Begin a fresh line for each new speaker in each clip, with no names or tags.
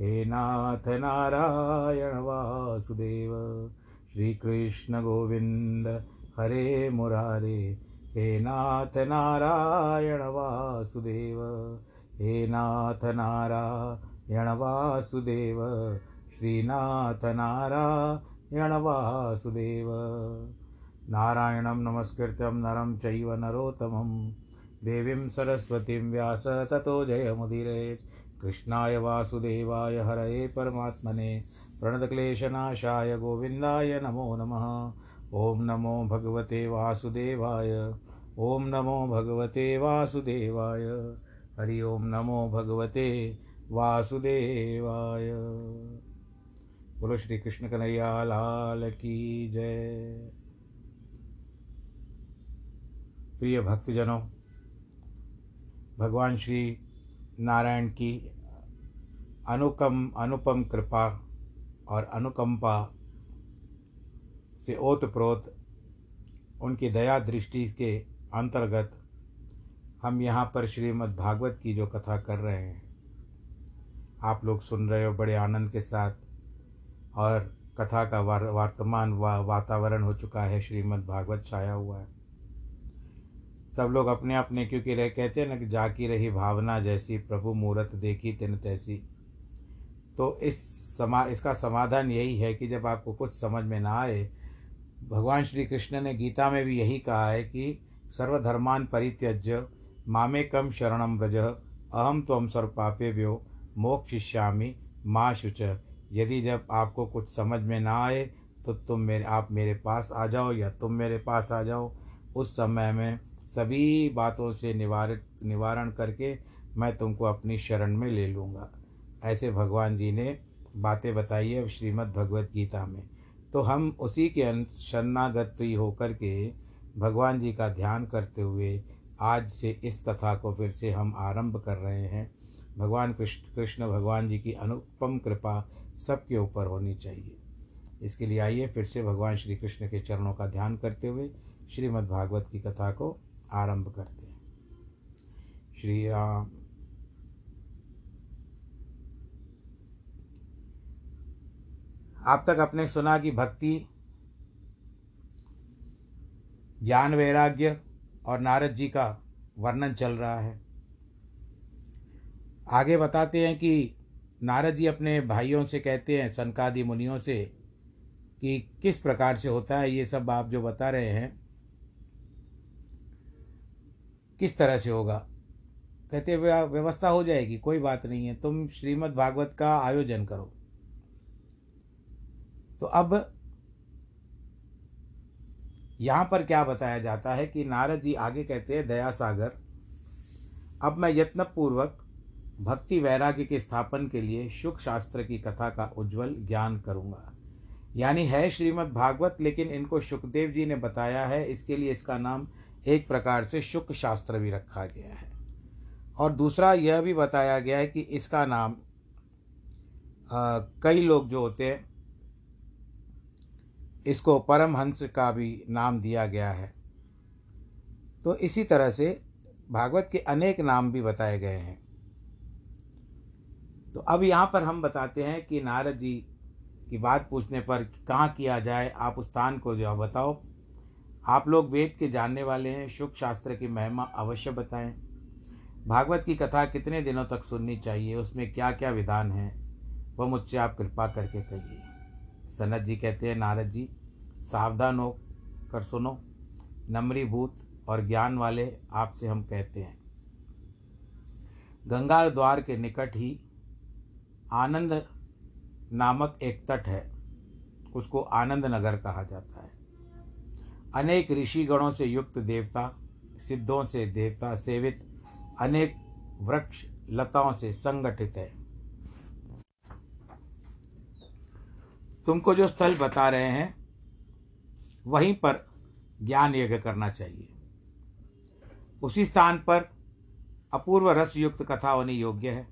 हे नाथ नारायण वासुदेव श्रीकृष्ण गोविन्द हरे मुरारे। हे नाथ नारायण वासुदेव, हे नाथ नारायण वासुदेव श्रीनाथ नारायण वासुदेव। नारायणं नमस्कृत्यं नरं चैव नरोत्तमं, देवीं सरस्वतीं व्यास ततो जयमुदीरयेत् कृष्णाय वासुदेवाय हरये परमात्मने प्रणतक्लेशनाशाय गोविन्दाय नमो नमः। ॐ नमो भगवते वासुदेवाय। ॐ नमो भगवते वासुदेवाय। हरि ओं नमो भगवते वासुदेवाय। बोलो श्री कृष्ण कन्हैया, लाल की जय। प्रिय भक्तजनों, भगवान श्री नारायण की अनुकम अनुपम कृपा और अनुकंपा से ओत प्रोत उनकी दया दृष्टि के अंतर्गत हम यहाँ पर श्रीमद् भागवत की जो कथा कर रहे हैं। आप लोग सुन रहे हो बड़े आनंद के साथ और कथा का वर्तमान वा, वातावरण हो चुका है श्रीमद् भागवत छाया हुआ है। सब लोग अपने अपने क्योंकि रह कहते हैं ना कि जाकी रही भावना जैसी प्रभु मूर्त देखी तिन तैसी। तो इस समा, इसका समाधान यही है कि जब आपको कुछ समझ में ना आए, भगवान श्री कृष्ण ने गीता में भी यही कहा है कि सर्वधर्मान परित्यज्य मामे कम शरणम व्रज अहम त्वम सर्वपापेभ्यो, मोक्षिष्यामी, माँ शुच। यदि जब आपको कुछ समझ में ना आए तो तुम मेरे, आप मेरे पास आ जाओ या तुम मेरे पास आ जाओ। उस समय में सभी बातों से निवारित, निवारण करके मैं तुमको अपनी शरण में ले लूँगा। ऐसे भगवान जी ने बातें बताई है श्रीमद् भगवत गीता में। तो हम उसी के शरणागति होकर के भगवान जी का ध्यान करते हुए आज से इस कथा को फिर से हम आरंभ कर रहे हैं। भगवान कृष्ण कृष्ण भगवान जी की अनुपम कृपा सबके ऊपर होनी चाहिए। इसके लिए आइए फिर से भगवान श्री कृष्ण के चरणों का ध्यान करते हुए श्रीमद् भागवत की कथा को आरंभ करते हैं। श्री राम। आप तक आपने सुना कि भक्ति, ज्ञान वैराग्य और नारद जी का वर्णन चल रहा है। आगे बताते हैं कि नारद जी अपने भाइयों से कहते हैं, सनकादि मुनियों से, कि किस प्रकार से होता है ये सब आप जो बता रहे हैं, किस तरह से होगा? कहते व्यवस्था हो जाएगी, कोई बात नहीं है। तुम श्रीमद् भागवत का आयोजन करो। तो अब यहाँ पर क्या बताया जाता है कि नारद जी आगे कहते हैं दया सागर अब मैं यत्नपूर्वक भक्ति वैराग्य के स्थापन के लिए शुक शास्त्र की कथा का उज्जवल ज्ञान करूँगा। यानी है श्रीमद् भागवत लेकिन इनको सुखदेव जी ने बताया है इसके लिए इसका नाम एक प्रकार से शुक शास्त्र भी रखा गया है। और दूसरा यह भी बताया गया है कि इसका नाम आ, कई लोग जो होते हैं इसको परमहंस का भी नाम दिया गया है। तो इसी तरह से भागवत के अनेक नाम भी बताए गए हैं। तो अब यहाँ पर हम बताते हैं कि नारद जी की बात पूछने पर कहाँ किया जाए, आप उस स्थान को जो बताओ। आप लोग वेद के जानने वाले हैं शुभ शास्त्र की महिमा अवश्य बताएँ। भागवत की कथा कितने दिनों तक सुननी चाहिए, उसमें क्या क्या विधान है, वह मुझसे आप कृपा करके कहिए। सनत जी कहते हैं, नारद जी, सावधान हो, कर सुनो। नम्री भूत और ज्ञान वाले आपसे हम कहते हैं। गंगा द्वार के निकट ही आनंद नामक एक तट है, उसको आनंद नगर कहा जाता है। अनेक ऋषिगणों से युक्त देवता, सिद्धों से देवता सेवित, अनेक वृक्ष लताओं से संगठित है। तुमको जो स्थल बता रहे हैं, वहीं पर ज्ञान यज्ञ करना चाहिए। उसी स्थान पर अपूर्व रस युक्त कथा होनी योग्य है।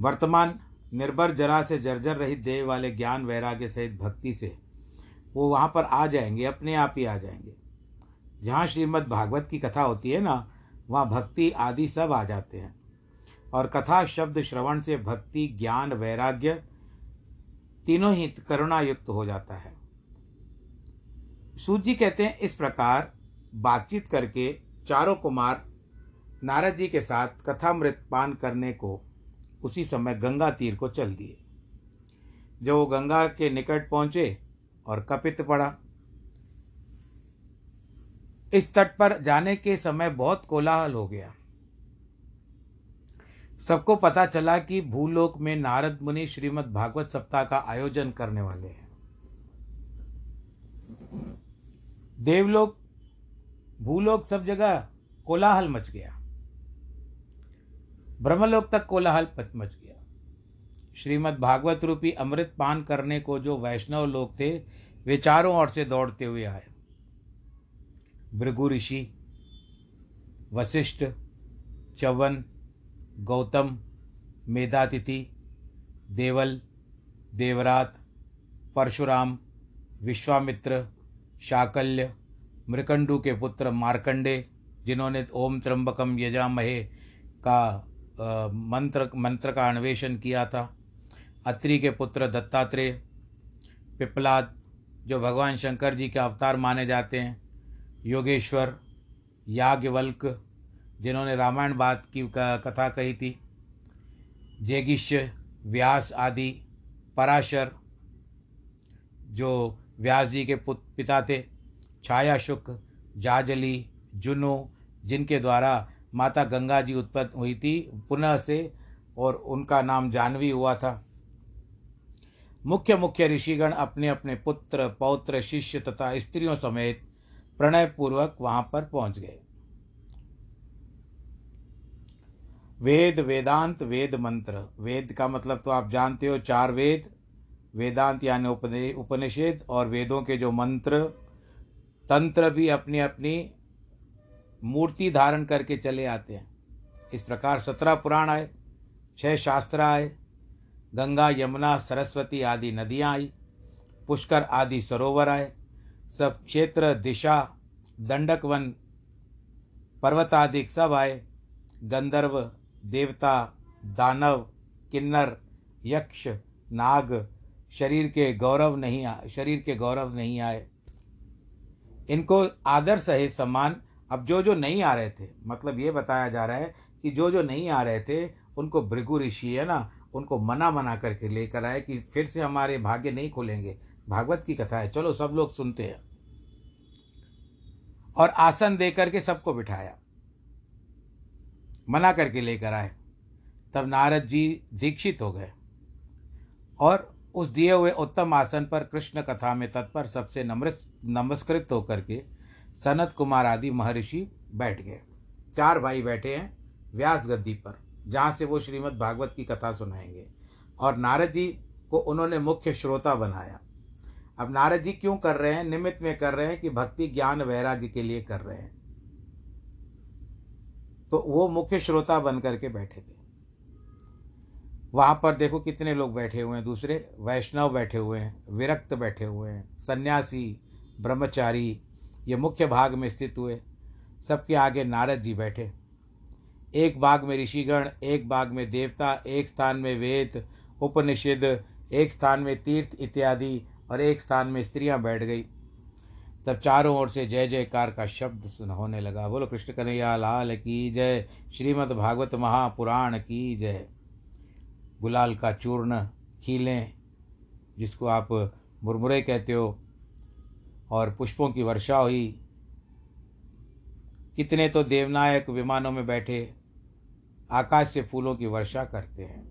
वर्तमान निर्भर जरा से जर्जर रहित देह वाले ज्ञान वैराग्य सहित भक्ति से वो वहाँ पर आ जाएँगे, अपने आप ही आ जाएँगे। जहाँ श्रीमद् भागवत की कथा होती है ना, वहाँ भक्ति आदि सब आ जाते हैं। और कथा शब्द श्रवण से भक्ति, ज्ञान, वैराग्य तीनों ही करुणा युक्त हो जाता है। सूत जी कहते हैं, इस प्रकार बातचीत करके चारों कुमार नारद जी के साथ कथामृत पान करने को उसी समय गंगा तीर को चल दिए। जब वो गंगा के निकट पहुँचे और कपित पड़ा, इस तट पर जाने के समय बहुत कोलाहल हो गया। सबको पता चला कि भूलोक में नारद मुनि श्रीमद् भागवत सप्ताह का आयोजन करने वाले हैं। देवलोक, भूलोक सब जगह कोलाहल मच गया। ब्रह्मलोक तक कोलाहल मच गया। श्रीमद् भागवत रूपी अमृत पान करने को जो वैष्णव लोग थे, वे चारों ओर से दौड़ते हुए आए। भृगु ऋषि, वशिष्ठ, चवन गौतम मेधातिथि देवल देवरात परशुराम विश्वामित्र शाकल्य मृकंडू के पुत्र मार्कंडे जिन्होंने ओम त्र्यंबकम यजामहे का आ, मंत्र मंत्र का अन्वेषण किया था। अत्रि के पुत्र दत्तात्रेय पिपलाद जो भगवान शंकर जी के अवतार माने जाते हैं। योगेश्वर याज्ञवल्क जिन्होंने रामायण बात की कथा कही थी, जेगिष्य, व्यास आदि, पराशर, जो व्यास जी के पुत्र पिता थे छाया शुक जाजली, जुनो, जिनके द्वारा माता गंगा जी उत्पन्न हुई थी, पुनः से, और उनका नाम जानवी हुआ था। मुख्य मुख्य ऋषिगण अपने अपने पुत्र, पौत्र, शिष्य तथा स्त्रियों समेत प्रणय पूर्वक वहाँ पर पहुँच गए। वेद, वेदांत, वेद मंत्र। वेद का मतलब तो आप जानते हो, चार वेद, वेदांत यानी उपनिषेद और वेदों के जो मंत्र, तंत्र भी अपनी अपनी मूर्ति धारण करके चले आते हैं। इस प्रकार सत्रह पुराण आए, छह शास्त्र आए, गंगा, यमुना, सरस्वती आदि नदियाँ आई, पुष्कर आदि सरोवर आए, सब क्षेत्र, दिशा दंडक वन पर्वतादिक सब आए, गंधर्व देवता, दानव, किन्नर, यक्ष, नाग, शरीर के गौरव नहीं आ, शरीर के गौरव नहीं आए। इनको आदर सहित सम्मान। अब जो जो नहीं आ रहे थे मतलब ये बताया जा रहा है कि जो जो नहीं आ रहे थे, उनको भृगु ऋषि है ना, उनको मना मना करके लेकर आए कि फिर से हमारे भाग्य नहीं खुलेंगे। भागवत की कथा है, चलो सब लोग सुनते हैं। और आसन दे करके सबको बिठाया। मना करके लेकर आए। तब नारद जी दीक्षित हो गए और उस दिए हुए उत्तम आसन पर कृष्ण कथा में तत्पर सबसे नम्रत नमस्कृत होकर के सनत कुमार आदि महर्षि बैठ गए। चार भाई बैठे हैं व्यास गद्दी पर, जहाँ से वो श्रीमद् भागवत की कथा सुनाएँगे। और नारद जी को उन्होंने मुख्य श्रोता बनाया। अब नारद जी क्यों कर रहे हैं? निमित्त में कर रहे हैं कि भक्ति, ज्ञान, वैराग्य के लिए कर रहे हैं। तो वो मुख्य श्रोता बन करके बैठे थे। वहाँ पर देखो कितने लोग बैठे हुए हैं। दूसरे वैष्णव बैठे हुए हैं, विरक्त बैठे हुए हैं, सन्यासी, ब्रह्मचारी, ये मुख्य भाग में स्थित हुए। सबके आगे नारद जी बैठे। एक भाग में ऋषिगण, एक भाग में देवता, एक स्थान में वेद, उपनिषद, एक स्थान में तीर्थ इत्यादि और एक स्थान में स्त्रियाँ बैठ गई। तब चारों ओर से जय जयकार का शब्द सुन होने लगा। बोलो, कृष्ण कन्हैया, लाल की जय, श्रीमद् भागवत महापुराण की जय। गुलाल का चूर्ण खीलें, जिसको आप मुरमुरे कहते हो, और पुष्पों की वर्षा हुई। कितने तो देवनायक विमानों में बैठे, आकाश से फूलों की वर्षा करते हैं,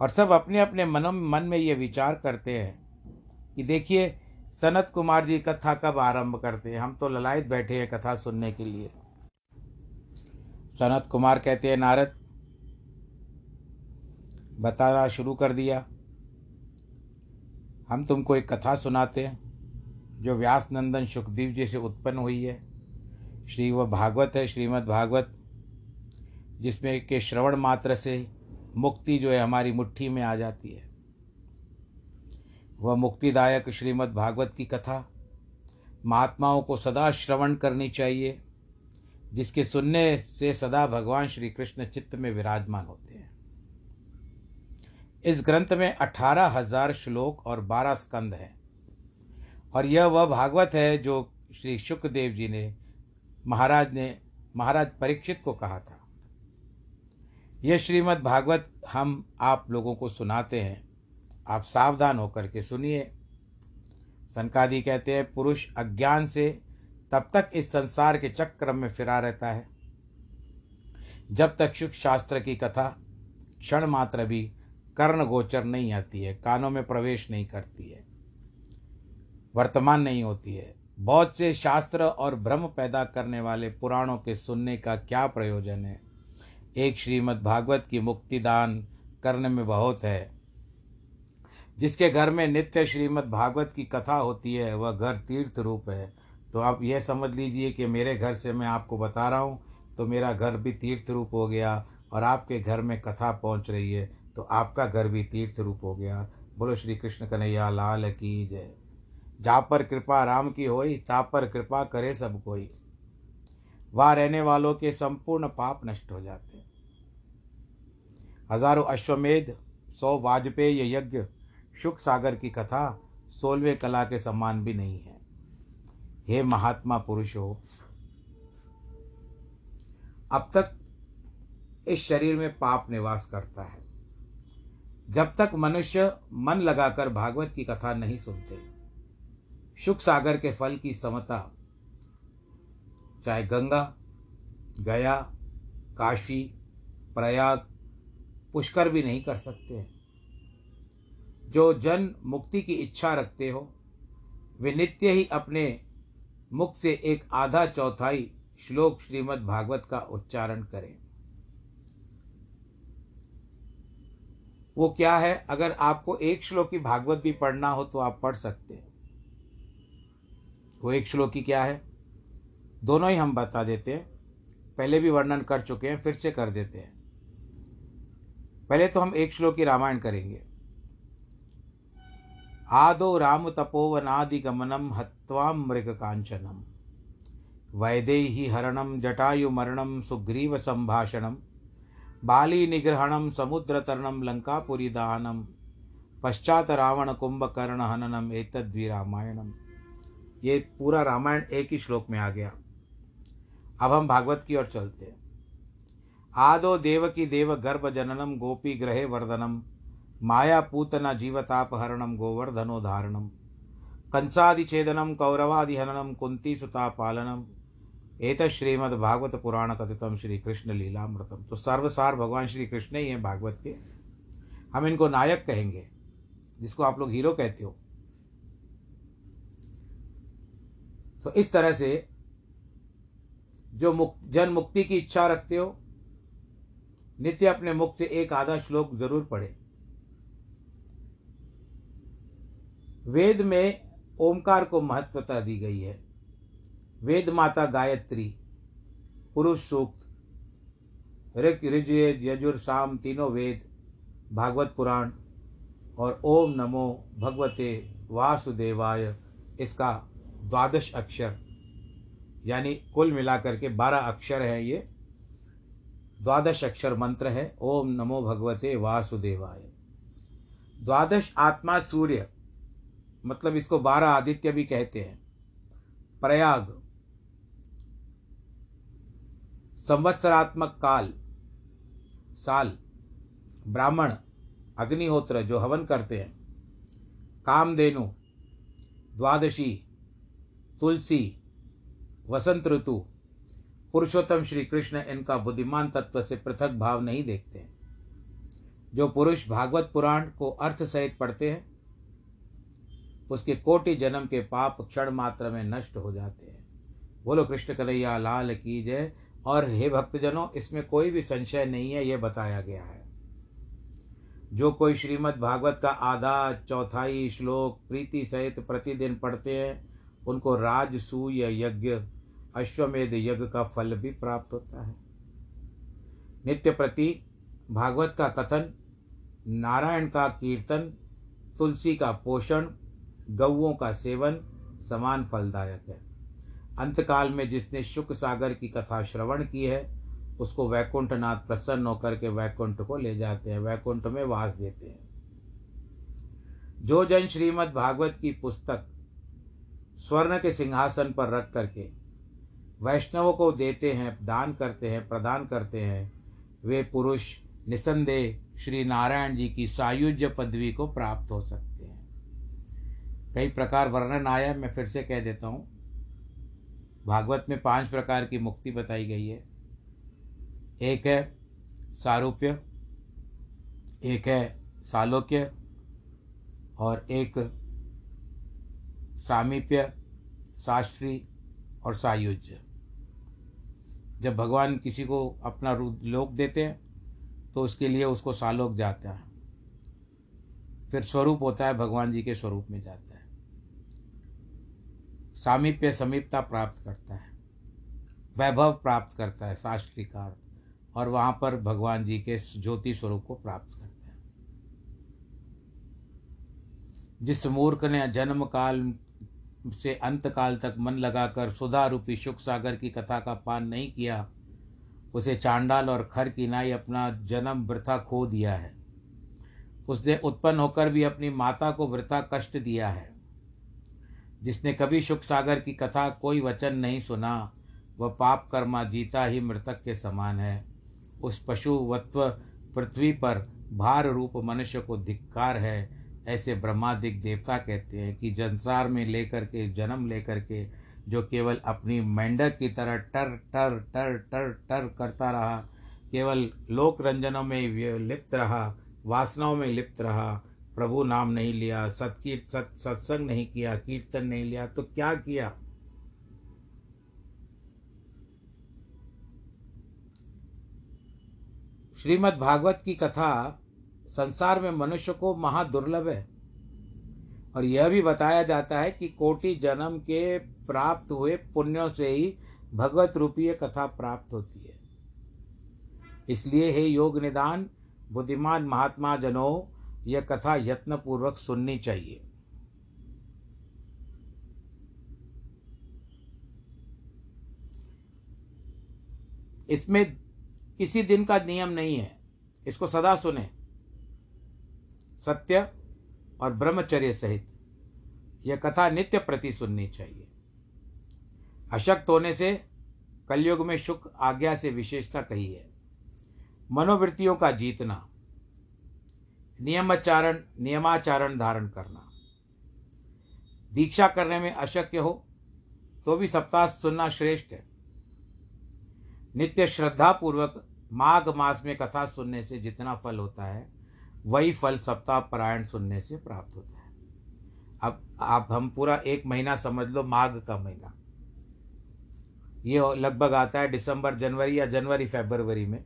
और सब अपने अपने मनों, मन में ये विचार करते हैं कि देखिए सनत कुमार जी कथा कब आरंभ करते हैं? हम तो ललायत बैठे हैं कथा सुनने के लिए। सनत कुमार कहते हैं, नारद, बताना शुरू कर दिया। हम तुमको एक कथा सुनाते हैं, जो व्यास नंदन सुखदेव जी से उत्पन्न हुई है। श्री व भागवत है, श्रीमद् भागवत, जिसमें के श्रवण मात्र से मुक्ति जो है हमारी मुट्ठी में आ जाती है। वह मुक्तिदायक श्रीमद् भागवत की कथा, महात्माओं को सदा श्रवण करनी चाहिए, जिसके सुनने से सदा भगवान श्री कृष्ण चित्त में विराजमान होते हैं। इस ग्रंथ में अठारह हज़ार श्लोक और बारह स्कंद हैं। और यह वह भागवत है जो श्री शुक्रदेव जी ने महाराज ने, महाराज परीक्षित को कहा था। यह श्रीमद् भागवत हम आप लोगों को सुनाते हैं। आप सावधान होकर के सुनिए। सनकादि कहते हैं, पुरुष अज्ञान से तब तक इस संसार के चक्र में फिरा रहता है। जब तक शुभ शास्त्र की कथा क्षण मात्र भी कर्ण गोचर नहीं आती है, कानों में प्रवेश नहीं करती है, वर्तमान नहीं होती है। बहुत से शास्त्र और भ्रम पैदा करने वाले पुराणों के सुनने का क्या प्रयोजन है? एक श्रीमद् भागवत की मुक्तिदान करने में बहुत है। जिसके घर में नित्य श्रीमद् भागवत की कथा होती है, वह घर तीर्थ रूप है। तो आप यह समझ लीजिए कि मेरे घर से मैं आपको बता रहा हूँ तो मेरा घर भी तीर्थ रूप हो गया और आपके घर में कथा पहुँच रही है तो आपका घर भी तीर्थ रूप हो गया। बोलो, श्री कृष्ण कन्हैया, लाल की जय। जा पर कृपा राम की होई, ता पर कृपा करे सब कोई। वहाँ रहने वालों के संपूर्ण पाप नष्ट हो जाते। हैं हज़ारों अश्वमेध, सौ वाजपेय यज्ञ शुक सागर की कथा सोलवे कला के समान भी नहीं है। हे महात्मा पुरुष हो अब तक इस शरीर में पाप निवास करता है। जब तक मनुष्य मन लगाकर भागवत की कथा नहीं सुनते, शुक सागर के फल की समता, चाहे गंगा, गया, काशी, प्रयाग, पुष्कर भी नहीं कर सकते। हैं जो जन मुक्ति की इच्छा रखते हो, वे नित्य ही अपने मुख से एक आधा चौथाई श्लोक श्रीमद् भागवत का उच्चारण करें। वो क्या है? अगर आपको एक श्लोक भागवत भी पढ़ना हो तो आप पढ़ सकते हैं। वो एक श्लोकी क्या है? दोनों ही हम बता देते हैं। पहले भी वर्णन कर चुके हैं, फिर से कर देते हैं। पहले तो हम एक श्लोकी रामायण करेंगे। आदौ राम तपोवनादिगमनं हत्वा मृगकाञ्चनं। वैदेही हरणं, जटायुमरणं, सुग्रीवसम्भाषणं, बालीनिग्रहणं, समुद्रतरणं, लङ्कापुरीदानं पश्चात रावण कुंभकर्ण हननम एतद्वी रामायणम ये पूरा रामायण एक ही श्लोक में आ गया। अब हम भागवत की ओर चलते हैं। आदो देव की देव गर्भ जननम गोपी ग्रहे वर्धनम। माया पूतना जीवतापहरणम गोवर्धनोधारणम कंसादिछेदनम कौरवादिहननम कुंती सुता पालनम एत श्रीमद्भागवत पुराण कथितम श्री कृष्ण लीलामृतम तो सर्वसार भगवान श्री कृष्ण ही हैं भागवत के। हम इनको नायक कहेंगे, जिसको आप लोग हीरो कहते हो। तो इस तरह से जो मुक्त जन मुक्ति की इच्छा रखते हो, नित्य अपने मुख से एक आधा श्लोक ज़रूर पढ़े। वेद में ओमकार को महत्वता दी गई है। वेद माता गायत्री, पुरुष सूक्त ऋग ऋजवेद यजुर, साम, तीनों वेद, भागवत पुराण और ओम नमो भगवते वासुदेवाय, इसका द्वादश अक्षर, यानी कुल मिलाकर के बारह अक्षर हैं ये। द्वादश अक्षर मंत्र है, ओम नमो भगवते वासुदेवाय। द्वादश आत्मा सूर्य मतलब इसको बारह आदित्य भी कहते हैं। प्रयाग। संवत्सरात्मक काल। साल। ब्राह्मण। अग्निहोत्र, जो हवन करते हैं। कामधेनु। द्वादशी। तुलसी। वसंत ऋतु। पुरुषोत्तम श्री कृष्ण इनका बुद्धिमान तत्व से पृथक भाव नहीं देखते हैं। जो पुरुष भागवत पुराण को अर्थ सहित पढ़ते हैं उसके कोटि जन्म के पाप क्षण मात्र में नष्ट हो जाते हैं। बोलो, कृष्ण कन्हैया, लाल की जय। और हे भक्तजनों, इसमें कोई भी संशय नहीं है, यह बताया गया है। जो कोई श्रीमद् भागवत का आधा चौथाई श्लोक, प्रीति सहित प्रतिदिन पढ़ते हैं, उनको राजसूय यज्ञ, अश्वमेध यज्ञ का फल भी प्राप्त होता है। नित्य प्रति भागवत का कथन, नारायण का कीर्तन, तुलसी का पोषण गौओं का सेवन समान फलदायक है। अंतकाल में जिसने शुक सागर की कथा श्रवण की है, उसको वैकुंठनाथ प्रसन्न होकर के वैकुंठ को ले जाते हैं, वैकुंठ में वास देते हैं। जो जन श्रीमद् भागवत की पुस्तक स्वर्ण के सिंहासन पर रख करके वैष्णवों को देते हैं, दान करते हैं, प्रदान करते हैं, वे पुरुष निसंदेह श्री नारायण जी की सायुज्य पदवी को प्राप्त हो सकते कई प्रकार वर्णन आया मैं फिर से कह देता हूँ। भागवत में पाँच प्रकार की मुक्ति बताई गई है। एक है सारूप्य, एक है सालोक्य, और एक सामीप्य, शास्त्री और सायुज्य। जब भगवान किसी को अपना लोक देते हैं तो उसके लिए उसको सालोक जाता है। फिर स्वरूप होता है, भगवान जी के स्वरूप में जाता है। सामीप्य समीपता प्राप्त करता है। वैभव प्राप्त करता है शास्त्रीकार और वहाँ पर भगवान जी के ज्योति स्वरूप को प्राप्त करता है। जिस मूर्ख ने जन्म काल से अंत काल तक मन लगाकर सुधा रूपी सुख सागर की कथा का पान नहीं किया, उसे चांडाल और खर की नाई अपना जन्म वृथा खो दिया है। उसने उत्पन्न होकर भी अपनी माता को वृथा कष्ट दिया है। जिसने कभी सुख सागर की कथा कोई वचन नहीं सुना, वह पाप कर्मा जीता ही मृतक के समान है। उस पशुवत्व पृथ्वी पर भार रूप मनुष्य को धिक्कार है। ऐसे ब्रह्मादिक देवता कहते हैं कि संसार में लेकर के, जन्म लेकर के, जो केवल अपनी मेंढक की तरह टर टर टर टर टर करता रहा, केवल लोक रंजनों में लिप्त रहा, वासनाओं में लिप्त रहा प्रभु नाम नहीं लिया सत्कीर्त सत, सत्संग नहीं किया, कीर्तन नहीं लिया तो क्या किया? श्रीमद् भागवत की कथा संसार में मनुष्य को महादुर्लभ है। और यह भी बताया जाता है कि कोटि जन्म के प्राप्त हुए पुण्यों से ही भगवत रूपीय कथा प्राप्त होती है। इसलिए हे योग निदान, बुद्धिमान महात्मा जनों यह कथा यत्न पूर्वक सुननी चाहिए। इसमें किसी दिन का नियम नहीं है। इसको सदा सुने। सत्य और ब्रह्मचर्य सहित यह कथा नित्य प्रति सुननी चाहिए। अशक्त होने से कलयुग में शुक आज्ञा से विशेषता कही है। मनोवृत्तियों का जीतना नियमाचारण नियमाचारण धारण करना। दीक्षा करने में अशक्य हो तो भी सप्ताह सुनना श्रेष्ठ है। नित्य श्रद्धा पूर्वक माघ मास में कथा सुनने से जितना फल होता है, वही फल सप्ताह पारायण सुनने से प्राप्त होता है। अब, आप, हम पूरा एक महीना समझ लो, माघ का महीना। ये लगभग आता है दिसंबर, जनवरी या जनवरी, फेब्रवरी में।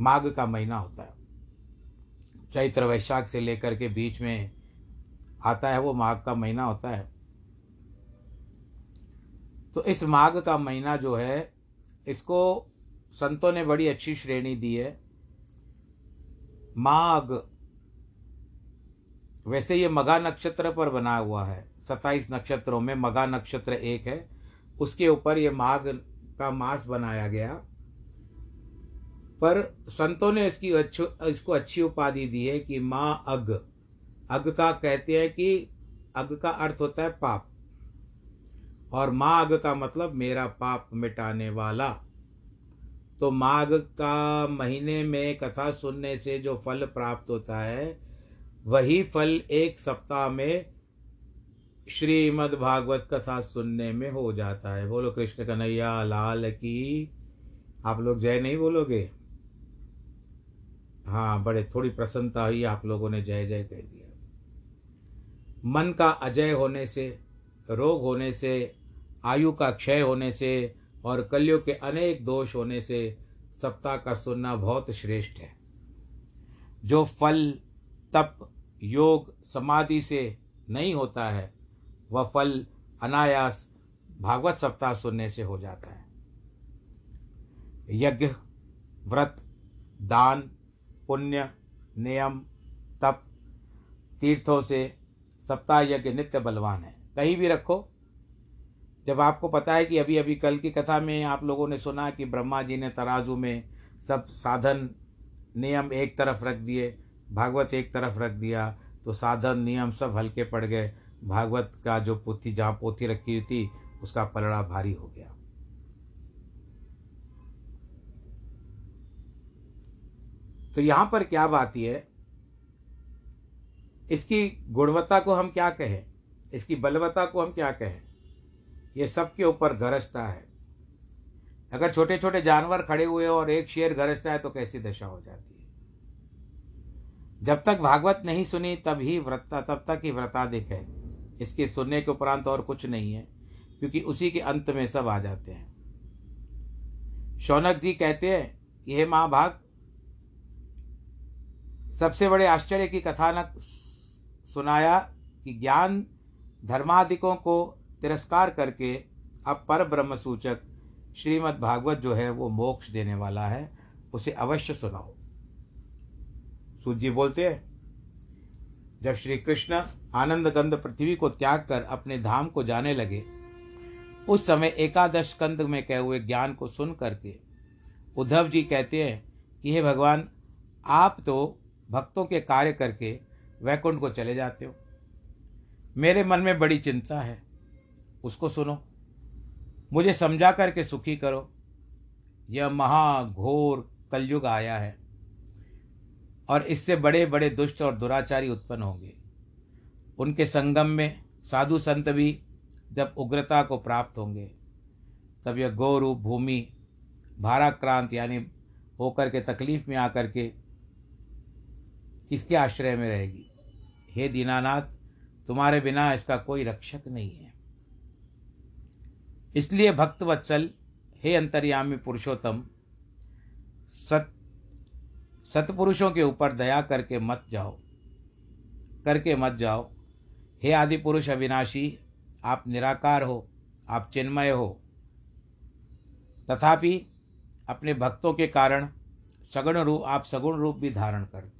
माघ का महीना होता है। चैत्र वैशाख से लेकर के बीच में आता है वो माघ का महीना होता है। तो इस माघ का महीना जो है, इसको संतों ने बड़ी अच्छी श्रेणी दी है। माघ, वैसे ये मगा नक्षत्र पर बना हुआ है। सत्ताईस नक्षत्रों में मगा नक्षत्र एक है। उसके ऊपर ये माघ का मास बनाया गया। पर संतों ने इसकी अच्छी, इसको अच्छी उपाधि दी है कि माँ अग। अग का कहते हैं कि अग का अर्थ होता है पाप। और माघ का मतलब मेरा पाप मिटाने वाला। तो माघ का महीने में कथा सुनने से जो फल प्राप्त होता है, वही फल एक सप्ताह में श्रीमद् भागवत कथा सुनने में हो जाता है। बोलो कृष्ण कन्हैया, लाल की। आप लोग जय नहीं बोलोगे? हाँ बड़े थोड़ी प्रसन्नता हुई, आप लोगों ने जय जय कह दिया। मन का अजय होने से, रोग होने से, आयु का क्षय होने से और कलयुग के अनेक दोष होने से सप्ताह का सुनना बहुत श्रेष्ठ है। जो फल, तप, योग, समाधि से नहीं होता है, वह फल अनायास भागवत सप्ताह सुनने से हो जाता है। यज्ञ, व्रत, दान पुण्य, नियम, तप, तीर्थों से सप्ताह यज्ञ नित्य बलवान है। कहीं भी रखो। जब आपको पता है कि अभी अभी कल की कथा में आप लोगों ने सुना कि ब्रह्मा जी ने तराजू में सब साधन, नियम एक तरफ़ रख दिए, भागवत एक तरफ़ रख दिया तो साधन, नियम सब हल्के पड़ गए। भागवत का जो पोथी, जहाँ पोथी रखी हुई थी, उसका पलड़ा भारी हो गया। तो यहाँ पर क्या बात है? इसकी गुणवत्ता को हम क्या कहें? इसकी बलवत्ता को हम क्या कहें? ये सबके ऊपर गरजता है। अगर छोटे छोटे जानवर खड़े हुए और एक शेर गरजता है तो कैसी दशा हो जाती है? जब तक भागवत नहीं सुनी, तब ही व्रता, तब तक ही व्रताधिक है। इसके सुनने के उपरांत और कुछ नहीं है, क्योंकि उसी के अंत में सब आ जाते हैं। शौनक जी कहते हैं, यह महाभाग सबसे बड़े आश्चर्य की कथानक सुनाया कि ज्ञान धर्मादिकों को तिरस्कार करके अब पर ब्रह्म सूचक श्रीमद् भागवत जो है वो मोक्ष देने वाला है, उसे अवश्य सुनाओ। सूत जी बोलते हैं, जब श्री कृष्ण आनंद गंध पृथ्वी को त्याग कर अपने धाम को जाने लगे, उस समय एकादश स्कंद में कहे हुए ज्ञान को सुन करके उद्धव जी कहते हैं कि हे भगवान, आप तो भक्तों के कार्य करके वैकुंठ को चले जाते हो। मेरे मन में बड़ी चिंता है। उसको सुनो। मुझे समझा करके सुखी करो। यह महाघोर कलयुग आया है और इससे बड़े बड़े दुष्ट और दुराचारी उत्पन्न होंगे। उनके संगम में साधु संत भी जब उग्रता को प्राप्त होंगे, तब यह गौरूप भूमि, भाराक्रांत यानी होकर के तकलीफ़ में आकर के किसके आश्रय में रहेगी? हे दीनानाथ, तुम्हारे बिना इसका कोई रक्षक नहीं है। इसलिए भक्त वत्सल, हे अंतर्यामी पुरुषोत्तम, सत, सतपुरुषों के ऊपर दया करके मत जाओ। करके मत जाओ। हे आदि पुरुष अविनाशी, आप निराकार हो, आप चिन्मय हो। तथापि, अपने भक्तों के कारण सगुण रूप आप सगुण रूप भी धारण करते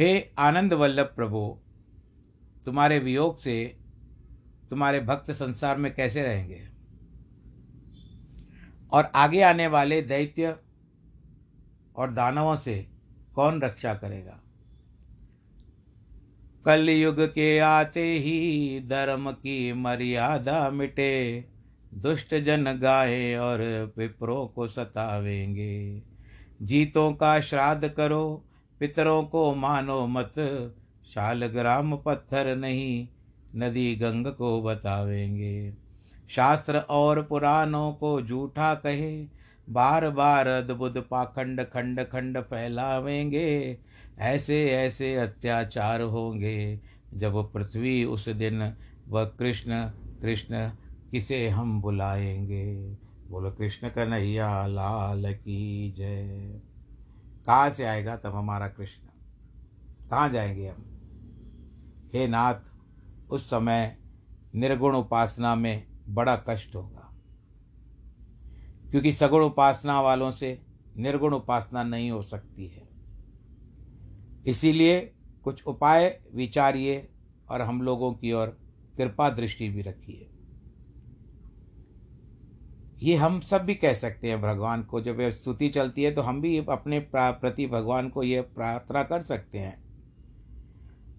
हो आनंद वल्लभ प्रभु, तुम्हारे वियोग से तुम्हारे भक्त संसार में कैसे रहेंगे? और आगे आने वाले दैत्य और दानवों से कौन रक्षा करेगा? कल युग के आते ही धर्म की मर्यादा मिटे, दुष्ट जन गाए और विप्रों को सतावेंगे। जीतों का श्राद्ध करो पितरों को मानो मत शाल ग्राम पत्थर नहीं, नदी गंग को बतावेंगे। शास्त्र और पुराणों को झूठा कहे बार बार अद्भुत पाखंड खंड खंड फैलावेंगे। ऐसे ऐसे अत्याचार होंगे, जब पृथ्वी उस दिन वह कृष्ण कृष्ण किसे हम बुलाएँगे? बोलो, कृष्ण कन्हैया, लाल की जय। कहाँ से आएगा तब हमारा कृष्ण? कहाँ जाएँगे हम? हे नाथ, उस समय निर्गुण उपासना में बड़ा कष्ट होगा। क्योंकि सगुण उपासना वालों से निर्गुण उपासना नहीं हो सकती है। इसीलिए कुछ उपाय विचारिए और हम लोगों की ओर कृपा दृष्टि भी रखिए। ये हम सब भी कह सकते हैं भगवान को, जब यह स्तुति चलती है तो हम भी अपने प्रति भगवान को ये प्रार्थना कर सकते हैं।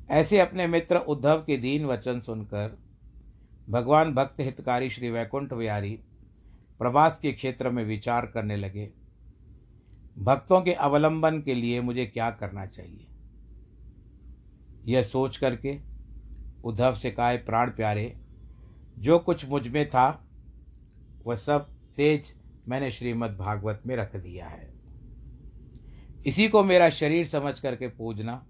ऐसे अपने मित्र उद्धव के दीन वचन सुनकर भगवान भक्त हितकारी श्री वैकुंठ विहारी प्रवास के क्षेत्र में विचार करने लगे, भक्तों के अवलंबन के लिए मुझे क्या करना चाहिए? यह सोच करके उद्धव से कहा, प्राण प्यारे, जो कुछ मुझमें था, वह सब तेज मैंने श्रीमद् भागवत में रख दिया है। इसी को मेरा शरीर समझ करके पूजना,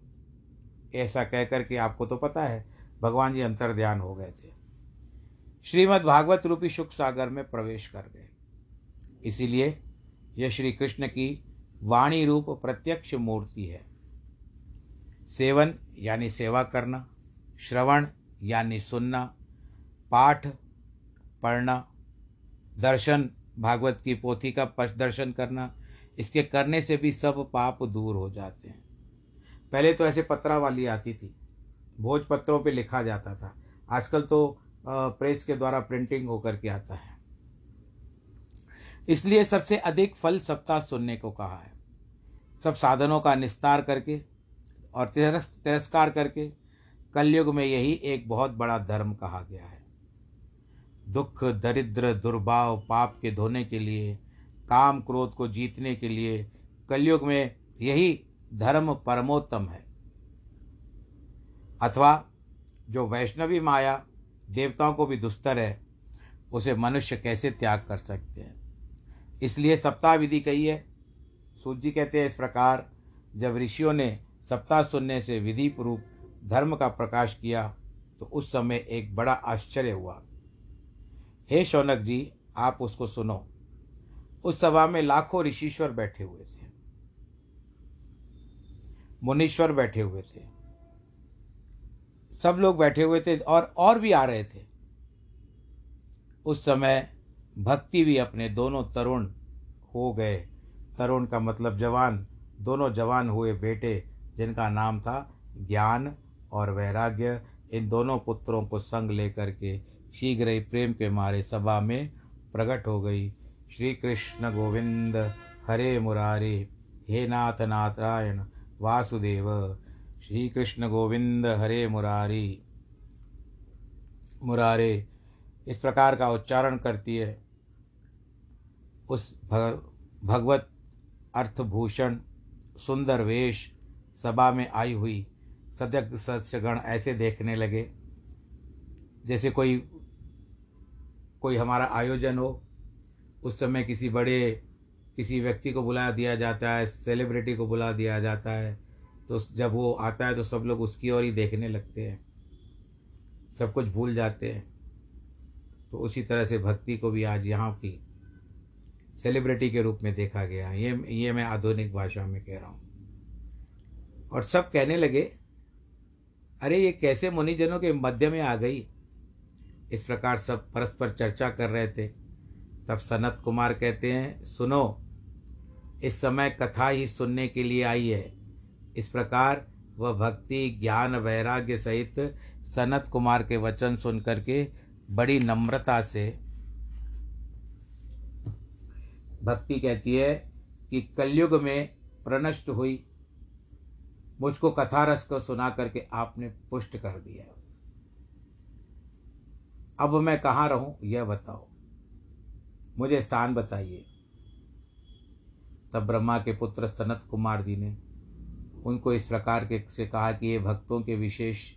ऐसा कह करके आपको तो पता है, भगवान जी अंतर ध्यान हो गए थे। श्रीमद् भागवत रूपी सुख सागर में प्रवेश कर गए। इसीलिए यह श्री कृष्ण की वाणी रूप प्रत्यक्ष मूर्ति है। सेवन यानी सेवा करना, श्रवण यानी सुनना, पाठ पढ़ना दर्शन, भागवत की पोथी का दर्शन करना, इसके करने से भी सब पाप दूर हो जाते हैं। पहले तो ऐसे पत्रा वाली आती थी भोजपत्रों पे लिखा जाता था। आजकल तो प्रेस के द्वारा प्रिंटिंग होकर के आता है। इसलिए सबसे अधिक फल सप्ताह सुनने को कहा है। सब साधनों का निस्तार करके और तिरस्कार करके, कलयुग में यही एक बहुत बड़ा धर्म कहा गया है। दुख, दरिद्र, दुर्भाव, पाप के धोने के लिए, काम क्रोध को जीतने के लिए, कलयुग में यही धर्म परमोत्तम है। अथवा जो वैष्णवी माया देवताओं को भी दुस्तर है, उसे मनुष्य कैसे त्याग कर सकते हैं? इसलिए सप्ताह विधि कही है। सूर्य जी कहते हैं इस प्रकार, जब ऋषियों ने सप्ताह सुनने से विधि रूप धर्म का प्रकाश किया तो उस समय एक बड़ा आश्चर्य हुआ। हे शौनक जी, आप उसको सुनो। उस सभा में लाखों ऋषिश्वर बैठे हुए थे। मुनीश्वर बैठे हुए थे। सब लोग बैठे हुए थे और और भी आ रहे थे। उस समय भक्ति भी अपने दोनों तरुण हो गए। तरुण का मतलब जवान। दोनों जवान हुए बेटे, जिनका नाम था ज्ञान और वैराग्य। इन दोनों पुत्रों को संग लेकर के शीघ्र ही प्रेम के मारे सभा में प्रकट हो गई। श्री कृष्ण गोविंद, हरे मुरारे, हे नाथ नाथरायण, वासुदेव श्री कृष्ण गोविंद, हरे मुरारी। मुरारे, इस प्रकार का उच्चारण करती है। उस भगवत अर्थभूषण, सुंदर वेश सभा में आई हुई सदक सत्सगण ऐसे देखने लगे, जैसे कोई कोई हमारा आयोजन हो, उस समय किसी बड़े, किसी व्यक्ति को बुला दिया जाता है सेलिब्रिटी को बुला दिया जाता है तो जब वो आता है तो सब लोग उसकी ओर ही देखने लगते हैं। सब कुछ भूल जाते हैं। तो उसी तरह से भक्ति को भी आज यहाँ की सेलिब्रिटी के रूप में देखा गया ये ये मैं आधुनिक भाषा में कह रहा हूँ। और सब कहने लगे, अरे ये कैसे मुनिजनों के मध्य में आ गई? इस प्रकार सब परस्पर चर्चा कर रहे थे। तब सनत कुमार कहते हैं, सुनो, इस समय कथा ही सुनने के लिए आई है। इस प्रकार वह भक्ति, ज्ञान, वैराग्य सहित सनत कुमार के वचन सुन करके बड़ी नम्रता से भक्ति कहती है कि कलयुग में प्रनष्ट हुई। मुझको कथारस को सुना करके आपने पुष्ट कर दिया अब मैं कहाँ रहूँ, यह बताओ। मुझे स्थान बताइए। तब ब्रह्मा के पुत्र सनत कुमार जी ने उनको इस प्रकार के से कहा कि ये भक्तों के विशेष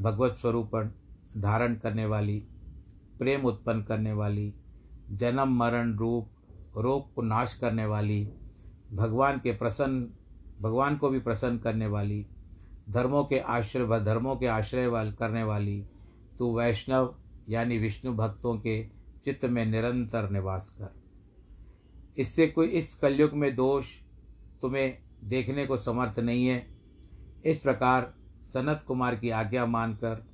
भगवत स्वरूप धारण करने वाली, प्रेम उत्पन्न करने वाली, जन्म मरण रूप, रोग को नाश करने वाली, भगवान के प्रसन्न, भगवान को भी प्रसन्न करने वाली, धर्मों के आश्रय, धर्मों के आश्रय वाल करने वाली, तू वैष्णव यानी विष्णु भक्तों के चित्त में निरंतर निवास कर। इससे कोई इस कलयुग में दोष तुम्हें देखने को समर्थ नहीं है। इस प्रकार सनत कुमार की आज्ञा मानकर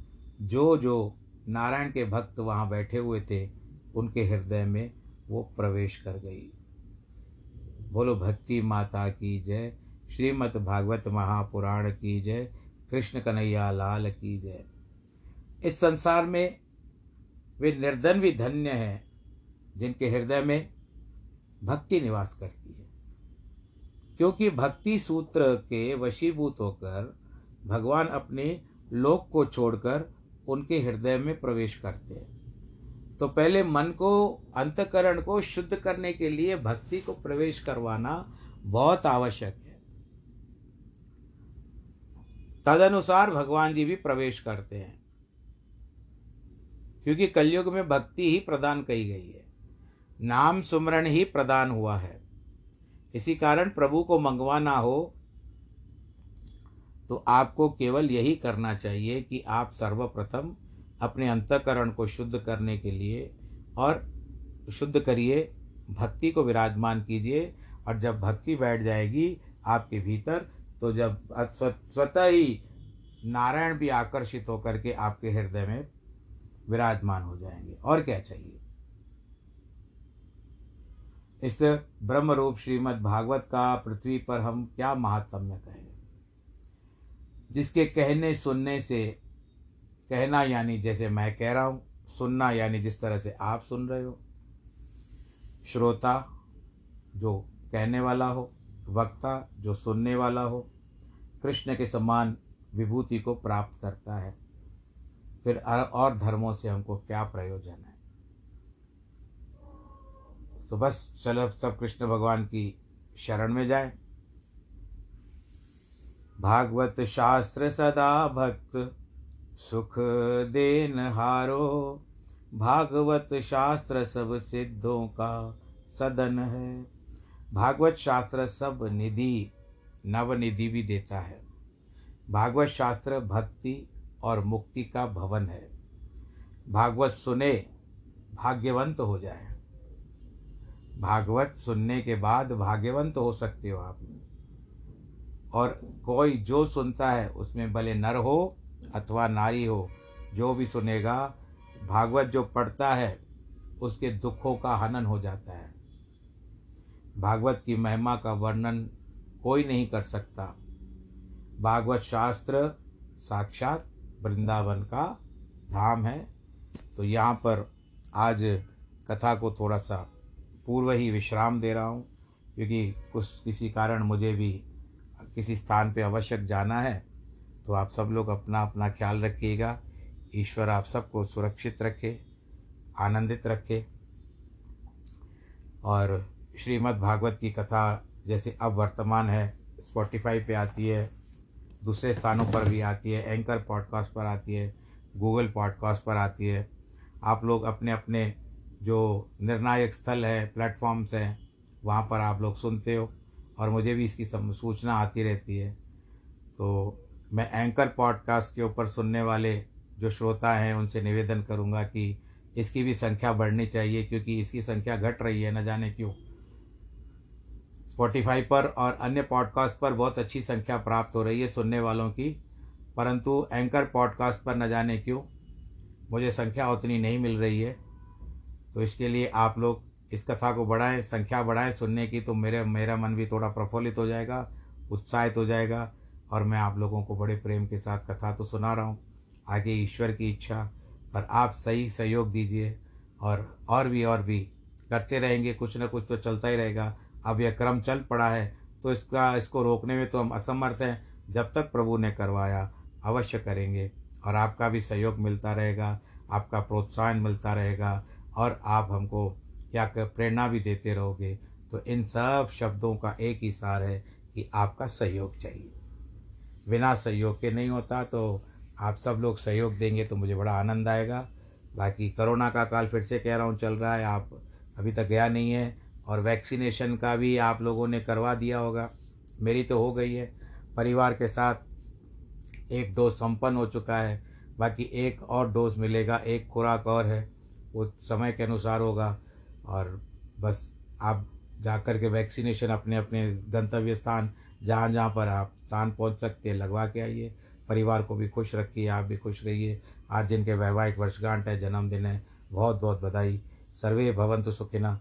जो जो नारायण के भक्त वहाँ बैठे हुए थे, उनके हृदय में वो प्रवेश कर गई। बोलो, भक्ति माता की जय, श्रीमद् भागवत महापुराण की जय, कृष्ण कन्हैया लाल की जय। इस संसार में वे निर्धन भी धन्य हैं, जिनके हृदय में भक्ति निवास करती है। क्योंकि भक्ति सूत्र के वशीभूत होकर भगवान अपने लोक को छोड़कर उनके हृदय में प्रवेश करते हैं। तो पहले मन को, अंतकरण को शुद्ध करने के लिए भक्ति को प्रवेश करवाना बहुत आवश्यक है। तदनुसार भगवान जी भी प्रवेश करते हैं। क्योंकि कलयुग में भक्ति ही प्रदान कही गई है। नाम सुमरण ही प्रदान हुआ है। इसी कारण प्रभु को मंगवाना हो तो आपको केवल यही करना चाहिए कि आप सर्वप्रथम अपने अंतकरण को शुद्ध करने के लिए और शुद्ध करिए, भक्ति को विराजमान कीजिए, और जब भक्ति बैठ जाएगी आपके भीतर तो जब स्वतः ही नारायण भी आकर्षित होकर के आपके हृदय में विराजमान हो जाएँगे। और क्या चाहिए? इस ब्रह्म रूप श्रीमद् भागवत का पृथ्वी पर हम क्या महात्म्य कहें? जिसके कहने, सुनने से, कहना यानी जैसे मैं कह रहा हूँ, सुनना यानी जिस तरह से आप सुन रहे हो। श्रोता जो कहने वाला हो, वक्ता जो सुनने वाला हो, कृष्ण के समान विभूति को प्राप्त करता है। फिर और धर्मों से हमको क्या प्रयोजन है? तो बस चलो सब कृष्ण भगवान की शरण में जाए। भागवत शास्त्र सदा भक्त, सुख देन हारो। भागवत शास्त्र सब सिद्धों का सदन है। भागवत शास्त्र सब निधि, नवनिधि भी देता है। भागवत शास्त्र भक्ति और मुक्ति का भवन है। भागवत सुने, भाग्यवंत हो जाए। भागवत सुनने के बाद भाग्यवंत हो सकते हो आप। और कोई जो सुनता है, उसमें भले नर हो अथवा नारी हो, जो भी सुनेगा, भागवत जो पढ़ता है, उसके दुखों का हनन हो जाता है। भागवत की महिमा का वर्णन कोई नहीं कर सकता। भागवत शास्त्र साक्षात वृंदावन का धाम है। तो यहाँ पर आज कथा को थोड़ा सा पूर्व ही विश्राम दे रहा हूँ, क्योंकि कुछ किसी कारण मुझे भी किसी स्थान पे आवश्यक जाना है। तो आप सब लोग अपना अपना ख्याल रखिएगा। ईश्वर आप सबको सुरक्षित रखे, आनंदित रखे। और श्रीमद् भागवत की कथा जैसे अब वर्तमान है स्पॉटिफाई पे आती है दूसरे स्थानों पर भी आती है एंकर पॉडकास्ट पर आती है गूगल पॉडकास्ट पर आती है। आप लोग अपने अपने जो निर्णायक स्थल है प्लेटफॉर्म्स हैं, वहाँ पर आप लोग सुनते हो और मुझे भी इसकी सूचना आती रहती है। तो मैं एंकर पॉडकास्ट के ऊपर सुनने वाले जो श्रोता हैं, उनसे निवेदन करूँगा कि इसकी भी संख्या बढ़नी चाहिए, क्योंकि इसकी संख्या घट रही है, न जाने क्यों। स्पॉटिफाई पर और अन्य पॉडकास्ट पर बहुत अच्छी संख्या प्राप्त हो रही है सुनने वालों की। परंतु एंकर पॉडकास्ट पर न जाने क्यों? मुझे संख्या उतनी नहीं मिल रही है। तो इसके लिए आप लोग इस कथा को बढ़ाएँ, संख्या बढ़ाएँ सुनने की तो मेरे, मेरा मन भी थोड़ा प्रफुल्लित हो जाएगा, उत्साहित हो जाएगा और मैं आप लोगों को बड़े प्रेम के साथ कथा तो सुना रहा हूँ। आगे ईश्वर की इच्छा पर आप सही सहयोग दीजिए और और भी और भी करते रहेंगे, कुछ ना कुछ तो चलता ही रहेगा। अब यह क्रम चल पड़ा है तो इसका, इसको रोकने में तो हम असमर्थ हैं, जब तक प्रभु ने करवाया, अवश्य करेंगे। और आपका भी सहयोग मिलता रहेगा, आपका प्रोत्साहन मिलता रहेगा, और आप हमको क्या प्रेरणा भी देते रहोगे। तो इन सब शब्दों का एक ही सार है कि आपका सहयोग चाहिए। बिना सहयोग के नहीं होता तो आप सब लोग सहयोग देंगे तो मुझे बड़ा आनंद आएगा। बाकी कोरोना का काल फिर से कह रहा हूँ, चल रहा है, आप अभी तक गया नहीं है। और वैक्सीनेशन का भी आप लोगों ने करवा दिया होगा। मेरी तो हो गई है। परिवार के साथ एक डोज संपन्न हो चुका है। बाकी एक और डोज मिलेगा। एक खुराक और है। वो समय के अनुसार होगा। और बस आप जा कर के वैक्सीनेशन अपने अपने गंतव्य स्थान, जहाँ जहाँ पर आप स्थान पहुँच सकते हैं, लगवा के आइए। परिवार को भी खुश रखिए। आप भी खुश रहिए। आज जिनके वैवाहिक वर्षगांठ है, जन्मदिन है बहुत बहुत बधाई। सर्वे भवंतु सुखिना